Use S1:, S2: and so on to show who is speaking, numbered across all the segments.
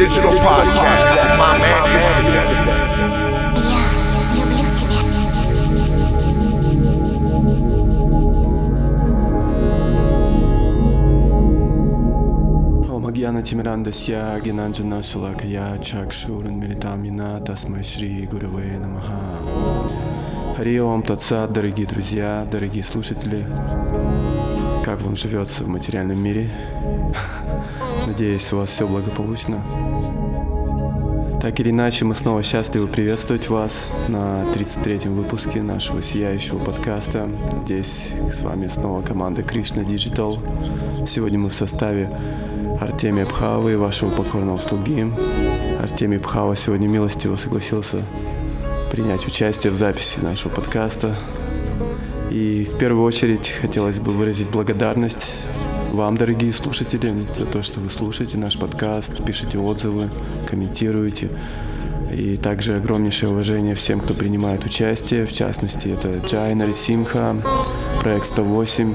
S1: Digital Podcast. My man is today.
S2: Омагьяна Тимирандасья Генанджана Шалакая Чакшуран Милитамина Тасмай Шри Гураве Намаха. Хариом Татсад, дорогие друзья, дорогие слушатели. Как вам живется в материальном мире? Надеюсь, у вас все благополучно. Так или иначе, мы снова счастливы приветствовать вас на 33-м выпуске нашего сияющего подкаста. Здесь с вами снова команда Кришна Digital. Сегодня мы в составе Артемия Пхавы, вашего покорного слуги. Артемий Пхава сегодня милостиво согласился принять участие в записи нашего подкаста. И в первую очередь хотелось бы выразить благодарность вам, дорогие слушатели, за то, что вы слушаете наш подкаст, пишете отзывы, комментируете. И также огромнейшее уважение всем, кто принимает участие. В частности, это Джай Нарисимха, проект 108.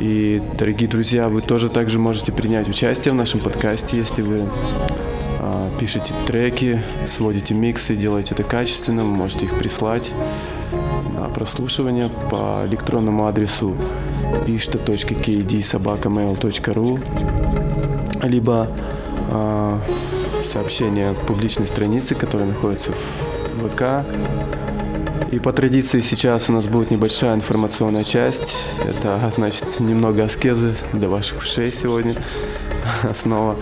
S2: И, дорогие друзья, вы тоже также можете принять участие в нашем подкасте, если вы а, пишете треки, сводите миксы, делаете это качественно, можете их прислать на прослушивание по электронному адресу ishta.kd.sobakamail.ru либо а, сообщение публичной страницы, которая находится в ВК. И по традиции сейчас у нас будет небольшая информационная часть. Это значит немного аскезы до ваших ушей сегодня. Снова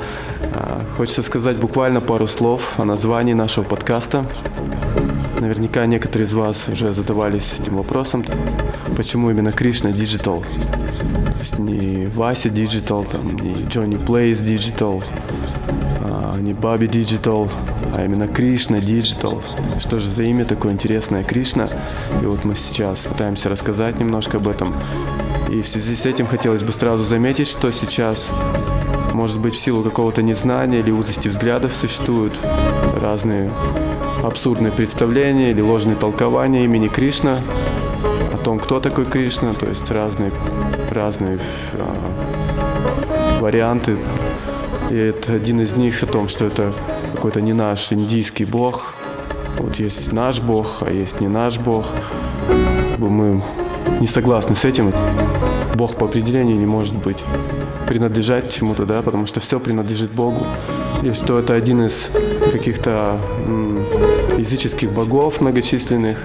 S2: а, хочется сказать буквально пару слов о названии нашего подкаста. Наверняка некоторые из вас уже задавались этим вопросом, почему именно Кришна Digital. То есть не Вася Digital, там, не Johnny Plays Digital, а, не Баби Digital, а именно Кришна Digital. Что же за имя такое интересное Кришна? И вот мы сейчас пытаемся рассказать немножко об этом. И в связи с этим хотелось бы сразу заметить, что сейчас, может быть, в силу какого-то незнания или узости взглядов существуют разные абсурдные представления или ложные толкования имени Кришна, о том, кто такой Кришна, то есть разные, разные а, варианты. И это один из них о том, что это какой-то не наш индийский бог. Вот есть наш бог, а есть не наш бог. Мы не согласны с этим. Бог по определению не может быть принадлежать чему-то, да, потому что все принадлежит Богу. И что это один из каких-то м, языческих богов многочисленных,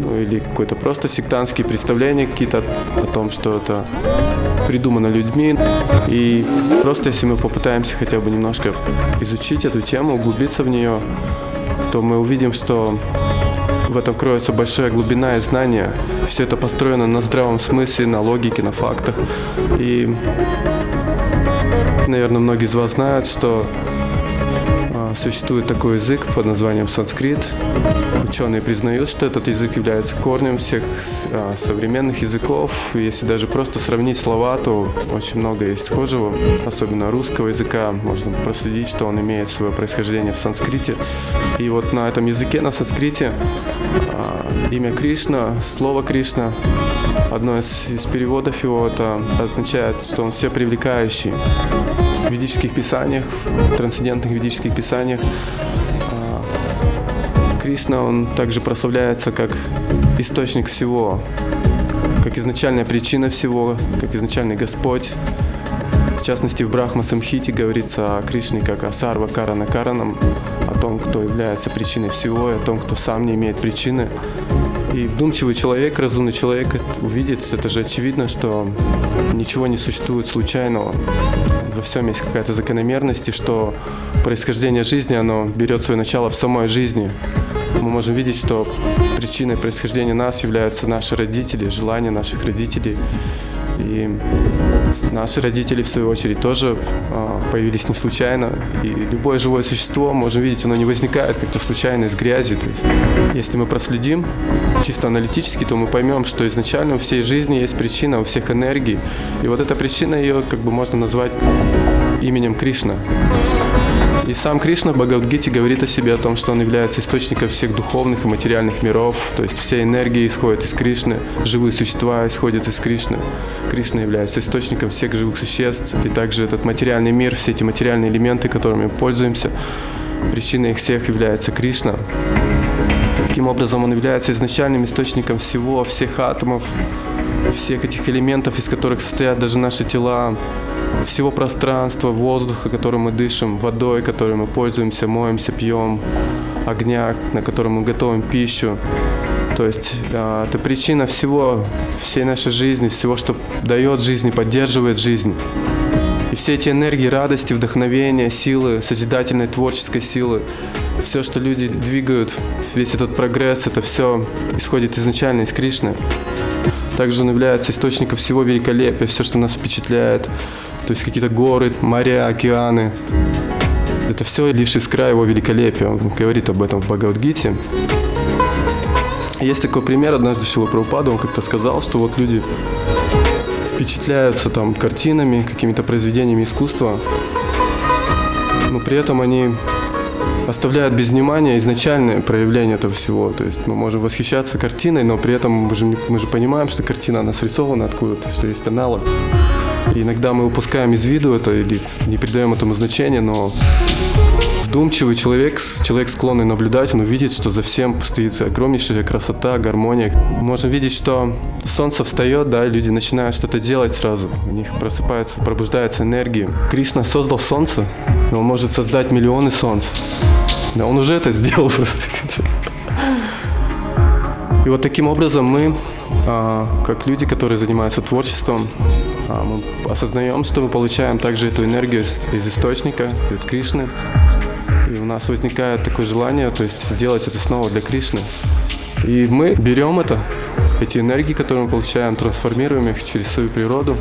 S2: ну или какое-то просто сектантские представления какие-то о том, что это придумано людьми. И просто если мы попытаемся хотя бы немножко изучить эту тему, углубиться в нее, то мы увидим, что в этом кроется большая глубина и знания. Все это построено на здравом смысле, на логике, на фактах. И, наверное, многие из вас знают, что существует такой язык под названием санскрит. Ученые признают, что этот язык является корнем всех а, современных языков. Если даже просто сравнить слова, то очень много есть схожего, особенно русского языка. Можно проследить, что он имеет свое происхождение в санскрите. И вот на этом языке, на санскрите, а, имя Кришна, слово Кришна, одно из, из переводов его это означает, что он все привлекающий. Ведических писаниях, в трансцендентных ведических писаниях а, Кришна, он также прославляется как источник всего, как изначальная причина всего, как изначальный Господь. В частности, в Брахма Самхите говорится о Кришне как о Сарва Карана Каранам, о том, кто является причиной всего, и о том, кто сам не имеет причины. И вдумчивый человек, разумный человек увидит, это же очевидно, что ничего не существует случайного. Во всем есть какая-то закономерность, и что происхождение жизни, оно берет свое начало в самой жизни. Мы можем видеть, что причиной происхождения нас являются наши родители, желания наших родителей. И наши родители, в свою очередь, тоже а, появились не случайно. И любое живое существо, можем видеть, оно не возникает как-то случайно из грязи. То есть, если мы проследим чисто аналитически, то мы поймем, что изначально у всей жизни есть причина, у всех энергий. И вот эта причина, ее как бы можно назвать именем Кришна. И сам Кришна в Бхагавадгите говорит о себе, о том, что он является источником всех духовных и материальных миров, то есть все энергии исходят из Кришны, живые существа исходят из Кришны. Кришна является источником всех живых существ, и также этот материальный мир, все эти материальные элементы, которыми мы пользуемся, причиной их всех является Кришна. Таким образом, он является изначальным источником всего, всех атомов, всех этих элементов, из которых состоят даже наши тела, всего пространства, воздуха, которым мы дышим, водой, которой мы пользуемся, моемся, пьем, огня, на котором мы готовим пищу. То есть э, это причина всего, всей нашей жизни, всего, что дает жизнь и поддерживает жизнь. И все эти энергии радости, вдохновения, силы, созидательной творческой силы, все, что люди двигают, весь этот прогресс, это все исходит изначально из Кришны. Также он является источником всего великолепия, все, что нас впечатляет. То есть какие-то горы, моря, океаны. Это все лишь искра его великолепия. Он говорит об этом в Бхагавадгите. Есть такой пример, однажды Шила Прабхупада, он как-то сказал, что вот люди впечатляются там картинами, какими-то произведениями искусства, но при этом они оставляют без внимания изначальное проявление этого всего. То есть мы можем восхищаться картиной, но при этом мы же, мы же понимаем, что картина, она срисована откуда-то, что есть аналог. Иногда мы упускаем из виду это или не придаем этому значения, но вдумчивый человек, человек склонный наблюдать, он увидит, что за всем стоит огромнейшая красота, гармония. Можно видеть, что солнце встает, да, люди начинают что-то делать сразу. У них просыпается, пробуждается энергия. Кришна создал солнце, и он может создать миллионы солнц. Да, он уже это сделал просто. И вот таким образом мы, а, как люди, которые занимаются творчеством, мы осознаем, что мы получаем также эту энергию из, источника, от Кришны. И у нас возникает такое желание, то есть сделать это снова для Кришны. И мы берем это, эти энергии, которые мы получаем, трансформируем их через свою природу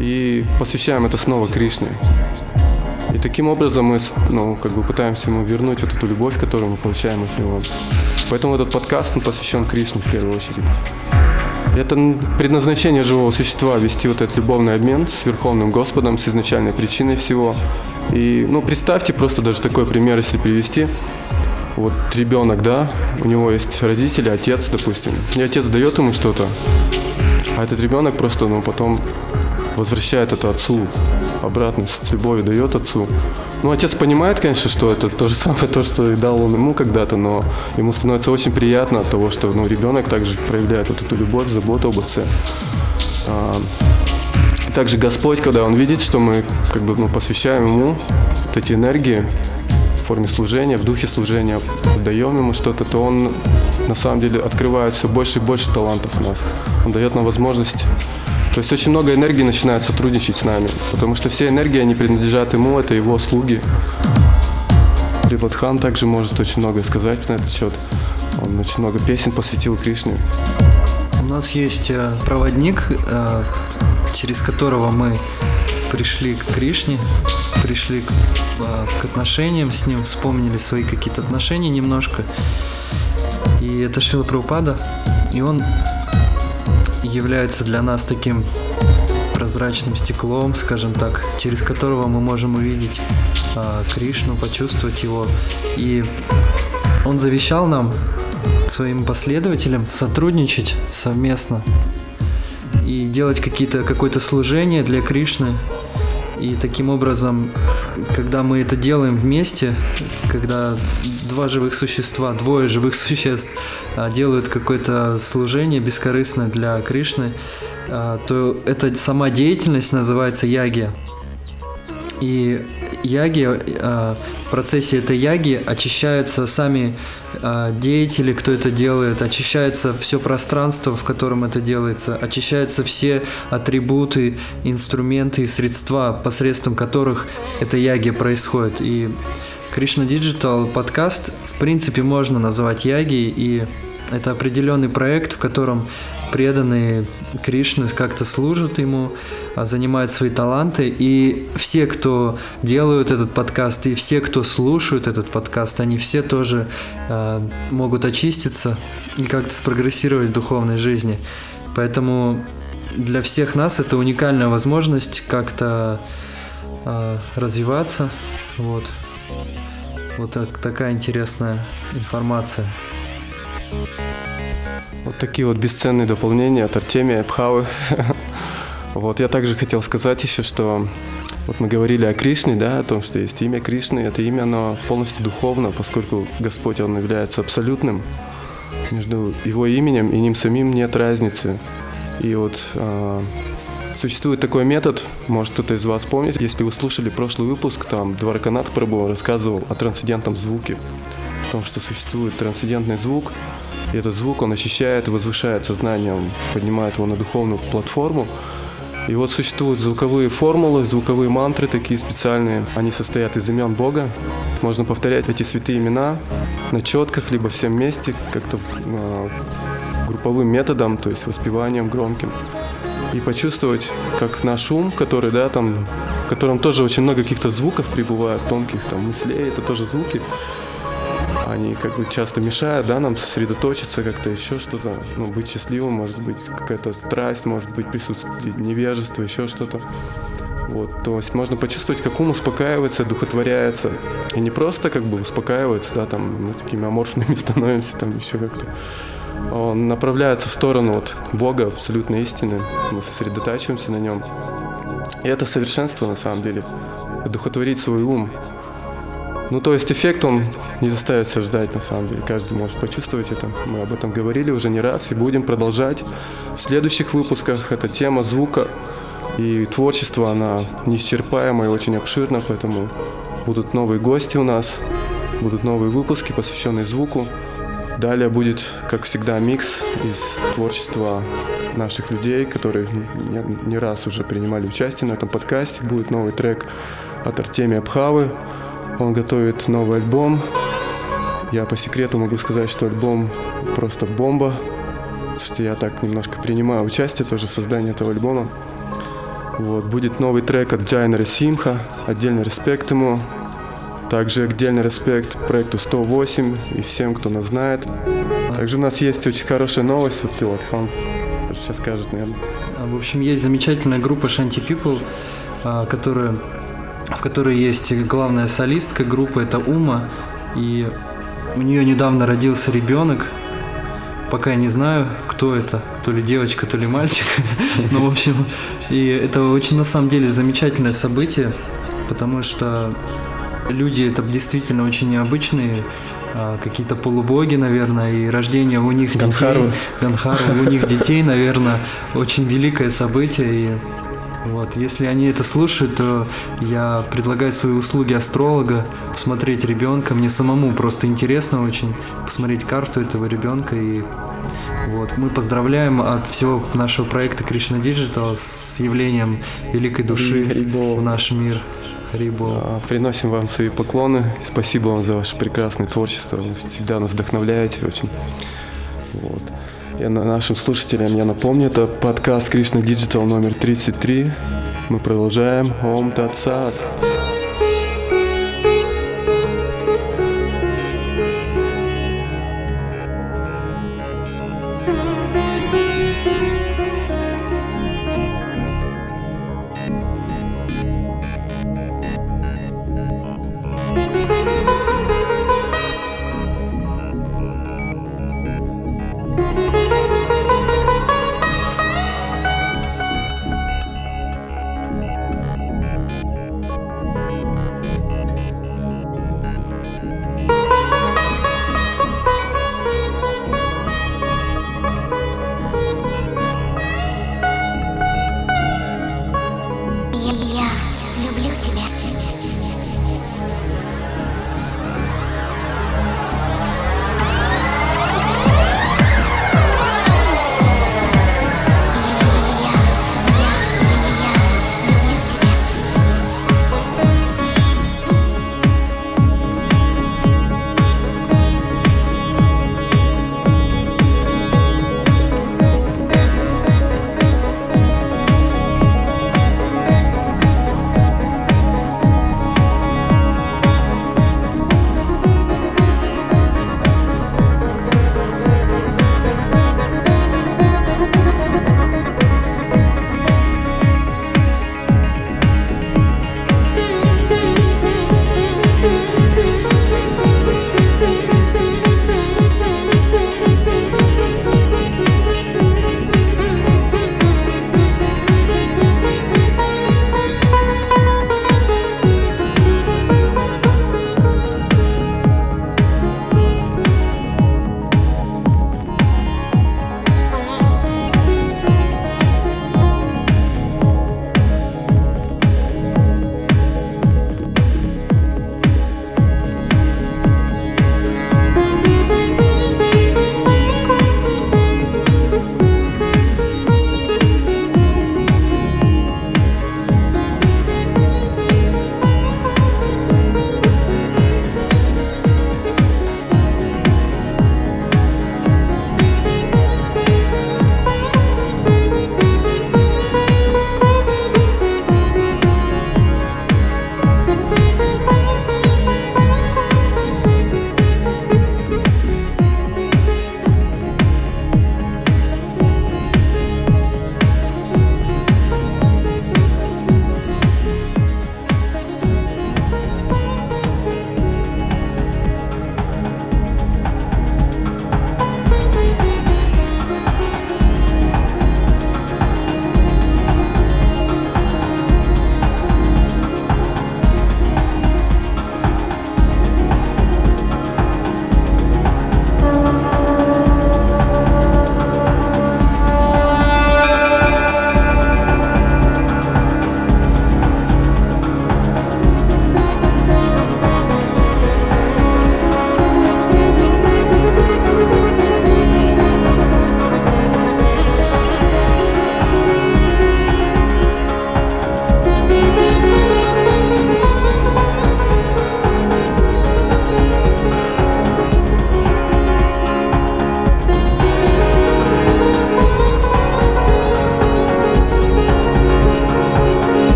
S2: и посвящаем это снова Кришне. И таким образом мы ну, как бы пытаемся ему вернуть вот эту любовь, которую мы получаем от него. Поэтому этот подкаст он посвящен Кришне в первую очередь. Это предназначение живого существа вести вот этот любовный обмен с Верховным Господом, с изначальной причиной всего. И, ну, представьте просто даже такой пример, если привести. Вот ребенок, да, у него есть родители, отец, допустим, и отец дает ему что-то, а этот ребенок просто, ну, потом возвращает это отцу, обратно с любовью дает отцу. Ну, отец понимает, конечно, что это то же самое, то, что и дал он ему когда-то, но ему становится очень приятно от того, что ну, ребенок также проявляет вот эту любовь, заботу об отце. А, также Господь, когда Он видит, что мы как бы ну, посвящаем Ему вот эти энергии в форме служения, в духе служения, даем Ему что-то, то Он на самом деле открывает все больше и больше талантов у нас. Он дает нам возможность то есть очень много энергии начинает сотрудничать с нами, потому что все энергии, они принадлежат ему, это его слуги. Приватхан также может очень много сказать на этот счет. Он очень много песен посвятил Кришне.
S3: У нас есть э, проводник, э, через которого мы пришли к Кришне, пришли к, э, к отношениям с ним, вспомнили свои какие-то отношения немножко. И это Шила Прабхупада, и он является для нас таким прозрачным стеклом, скажем так, через которого мы можем увидеть э, Кришну, почувствовать его. И он завещал нам, своим последователям, сотрудничать совместно и делать какие-то, какое-то служение для Кришны. И таким образом, когда мы это делаем вместе, когда два живых существа, двое живых существ а, делают какое-то служение бескорыстное для Кришны, а, то эта сама деятельность называется яги. И яги, а, в процессе этой яги очищаются сами деятели, кто это делает, очищается все пространство, в котором это делается, очищаются все атрибуты, инструменты и средства, посредством которых эта яги происходит. И Кришна Digital подкаст в принципе можно назвать яги, и это определенный проект, в котором преданные Кришны как-то служат ему, а, занимают свои таланты, и все, кто делают этот подкаст, и все, кто слушают этот подкаст, они все тоже э, могут очиститься и как-то спрогрессировать в духовной жизни. Поэтому для всех нас это уникальная возможность как-то а, развиваться. Вот. Вот так, такая интересная информация.
S2: Вот такие вот бесценные дополнения от Артемия Пхавы. Вот я также хотел сказать еще, что вот мы говорили о Кришне, да, о том, что есть имя Кришны. Это имя, оно полностью духовно, поскольку Господь, Он является абсолютным. Между Его именем и Ним самим нет разницы. И вот э, существует такой метод, может кто-то из вас помнит, если вы слушали прошлый выпуск, там Дварканат Прабу рассказывал о трансцендентном звуке, о том, что существует трансцендентный звук, и этот звук, он очищает и возвышает сознание, он поднимает его на духовную платформу, и вот существуют звуковые формулы, звуковые мантры такие специальные. Они состоят из имен Бога. Можно повторять эти святые имена на четках, либо всем вместе, как-то э, групповым методом, то есть воспеванием громким. И почувствовать, как наш ум, который, да, там, в котором тоже очень много каких-то звуков прибывает, тонких там мыслей, это тоже звуки, они как бы часто мешают, да, нам сосредоточиться как-то еще что-то, ну, быть счастливым, может быть, какая-то страсть, может быть, присутствие невежество, еще что-то. Вот, то есть можно почувствовать, как ум успокаивается, духотворяется. И не просто как бы успокаивается, да, там мы такими аморфными становимся, там еще как-то. Он направляется в сторону вот Бога, абсолютной истины. Мы сосредотачиваемся на нем. И это совершенство на самом деле. Духотворить свой ум, ну, то есть эффект, он не заставит себя ждать, на самом деле. Каждый может почувствовать это. Мы об этом говорили уже не раз и будем продолжать. В следующих выпусках эта тема звука и творчество, она неисчерпаема и очень обширна, поэтому будут новые гости у нас, будут новые выпуски, посвященные звуку. Далее будет, как всегда, микс из творчества наших людей, которые не, раз уже принимали участие на этом подкасте. Будет новый трек от Артемия Пхавы, он готовит новый альбом. Я по секрету могу сказать, что альбом просто бомба. Потому что я так немножко принимаю участие тоже в создании этого альбома. Вот, будет новый трек от Джайнера Симха. Отдельный респект ему. Также отдельный респект проекту 108 и всем, кто нас знает. Также у нас есть очень хорошая новость. Вот Пилот Хан сейчас скажет, наверное.
S3: В общем, есть замечательная группа Shanty People, а, которая в которой есть главная солистка группы, это Ума, и у нее недавно родился ребенок, пока я не знаю, кто это, то ли девочка, то ли мальчик, ну, в общем, и это очень, на самом деле, замечательное событие, потому что люди это действительно очень необычные, а, какие-то полубоги, наверное, и рождение у них
S2: Ганхару.
S3: детей, Ганхару, у них детей, наверное, очень великое событие, и вот, если они это слушают, то я предлагаю свои услуги астролога, посмотреть ребенка. Мне самому просто интересно очень посмотреть карту этого ребенка. И вот, мы поздравляем от всего нашего проекта Кришна Digital с явлением великой души
S2: Харибол.
S3: в наш мир. Харибол.
S2: А, Приносим вам свои поклоны. Спасибо вам за ваше прекрасное творчество. Вы всегда нас вдохновляете очень. Вот. Я на- нашим слушателям я напомню, это подкаст Кришна Digital номер 33. Мы продолжаем. Ом Тат
S4: Я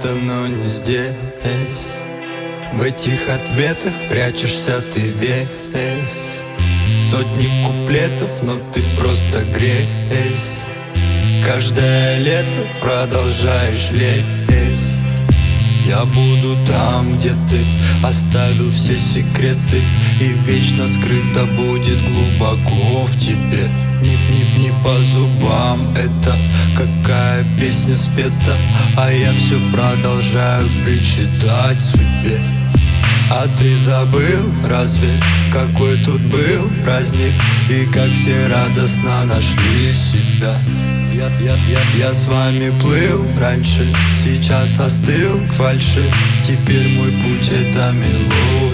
S4: где-то, но не здесь. В этих ответах прячешься ты весь. Сотни куплетов, но ты просто гресь Каждое лето продолжаешь лезть. Я буду там, где ты оставил все секреты И вечно скрыто будет глубоко в тебе Не, не, не по зубам. Это какая песня спета? А я все продолжаю причитать судьбе. А ты забыл, разве какой тут был праздник? И как все радостно нашли себя. Я, я, я, я с вами плыл раньше, сейчас остыл к фальши. Теперь мой путь это мелодия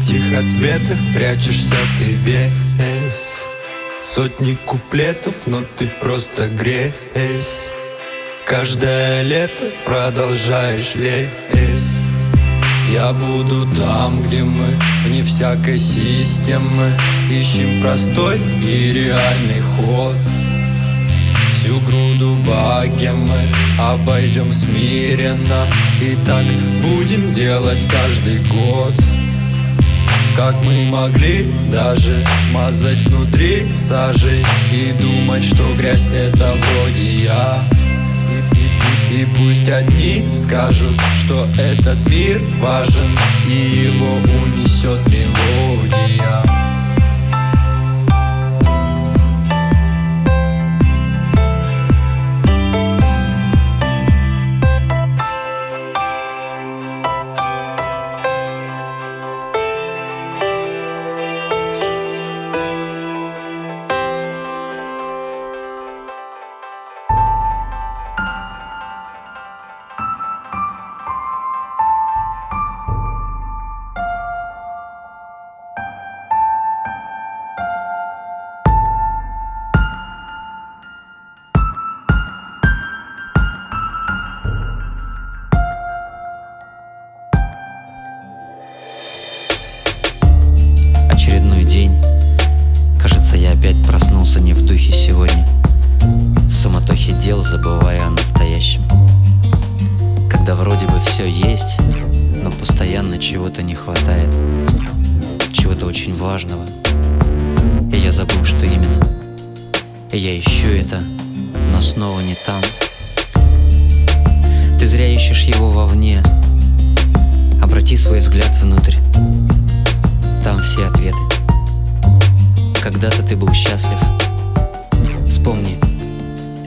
S4: этих ответах прячешься ты весь. Сотни куплетов, но ты просто гресь. Каждое лето продолжаешь лезть. Я буду там, где мы вне всякой системы. Ищем простой и реальный ход. Всю груду баги мы обойдем смиренно. И так будем делать каждый год как мы могли даже мазать внутри сажей И думать, что грязь это вроде я? И, и, и пусть одни скажут, что этот мир важен И его унесет мелодия
S5: суматохе дел забывая о
S6: настоящем. Когда вроде бы все есть, но постоянно чего-то не хватает, чего-то очень важного.
S5: И я забыл, что именно. И я ищу это, но снова не там. Ты зря ищешь его вовне. Обрати свой взгляд внутрь. Там все ответы. Когда-то ты был счастлив. Вспомни,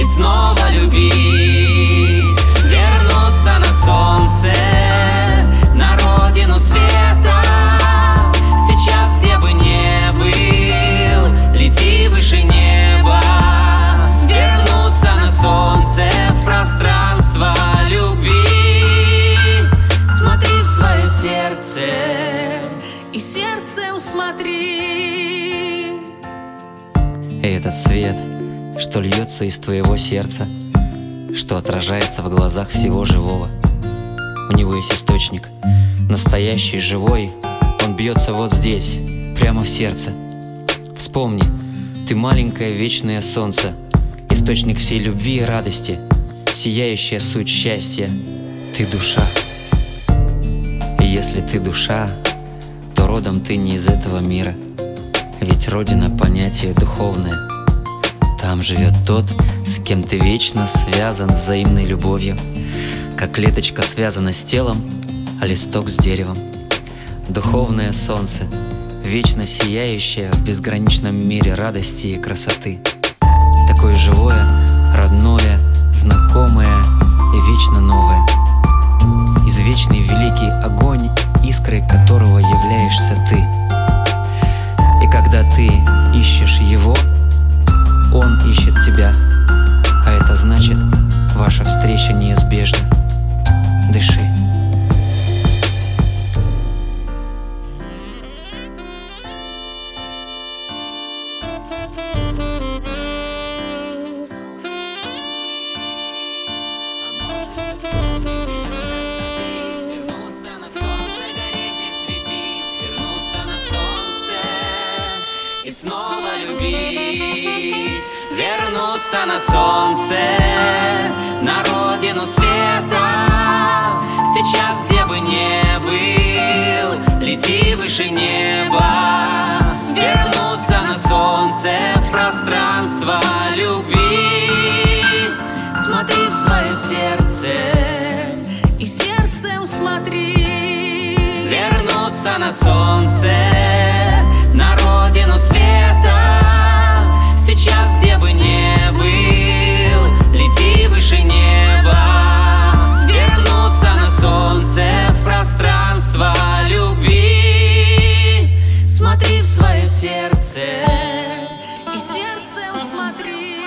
S5: и снова любить, вернуться на солнце, на родину света. Сейчас, где бы не был, лети выше неба, вернуться на солнце в пространство любви. Смотри в свое сердце и сердцем смотри.
S6: Этот свет, что льется из твоего сердца, что отражается в глазах всего живого. У него есть источник, настоящий, живой, он бьется вот здесь, прямо в сердце. Вспомни, ты маленькое вечное солнце, источник всей любви и радости, сияющая суть счастья. Ты душа. И если ты душа, то родом ты не из этого мира. Ведь Родина — понятие духовное. Там живет тот, С кем ты вечно связан взаимной любовью. Как клеточка связана с телом, а листок с деревом. Духовное солнце, вечно сияющее в безграничном мире радости и красоты. Такое живое, родное, знакомое и вечно новое. Извечный великий огонь, искрой которого являешься ты. И когда ты ищешь его, он ищет тебя. А это значит, ваша встреча неизбежна. Дыши
S5: Вернуться на солнце, на родину света. Сейчас, где бы не был, лети выше неба. Вернуться на солнце, в пространство любви. Смотри в свое сердце и сердцем смотри. Вернуться на солнце, сердце и сердцем смотри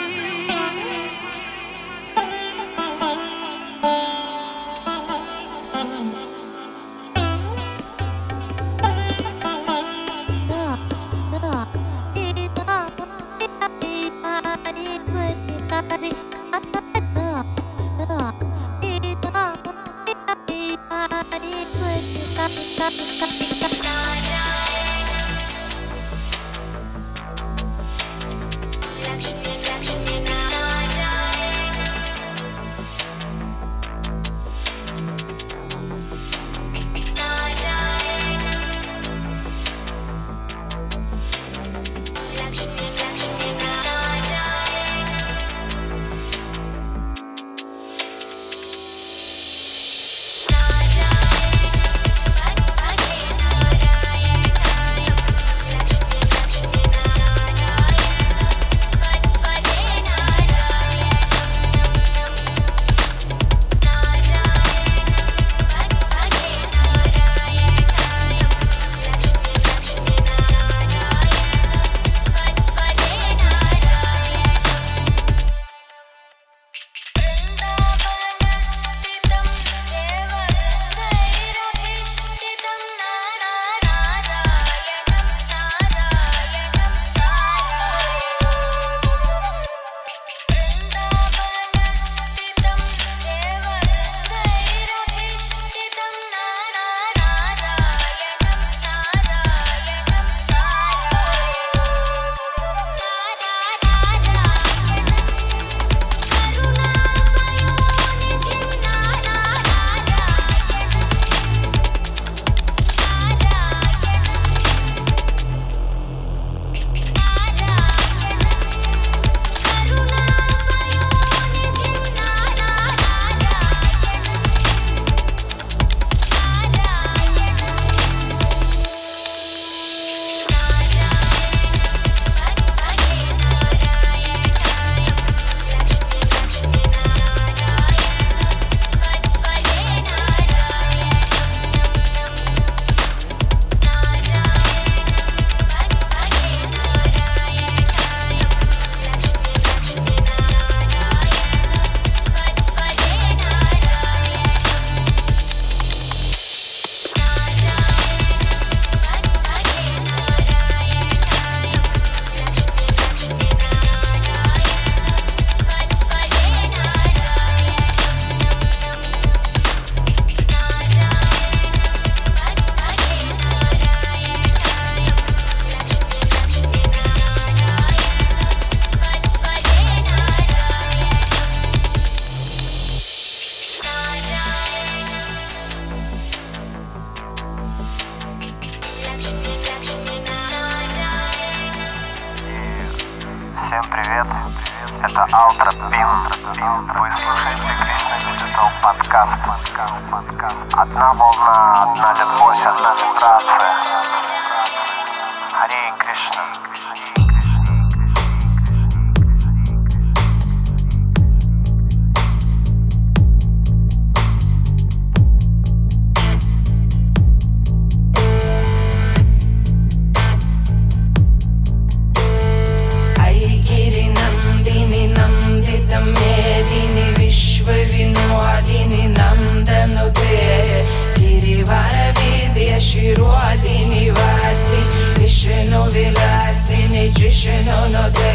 S7: शृणुदे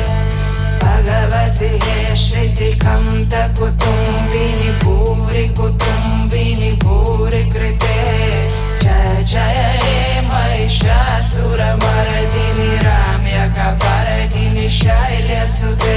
S7: भगवति हे श्रितिकं त कुतुम्बिनिपुरि कुतुम्बिनिपुरि कृते जय जय हे महिषासुरमरदिनि राम्यकपरदिनि शैल्यसुते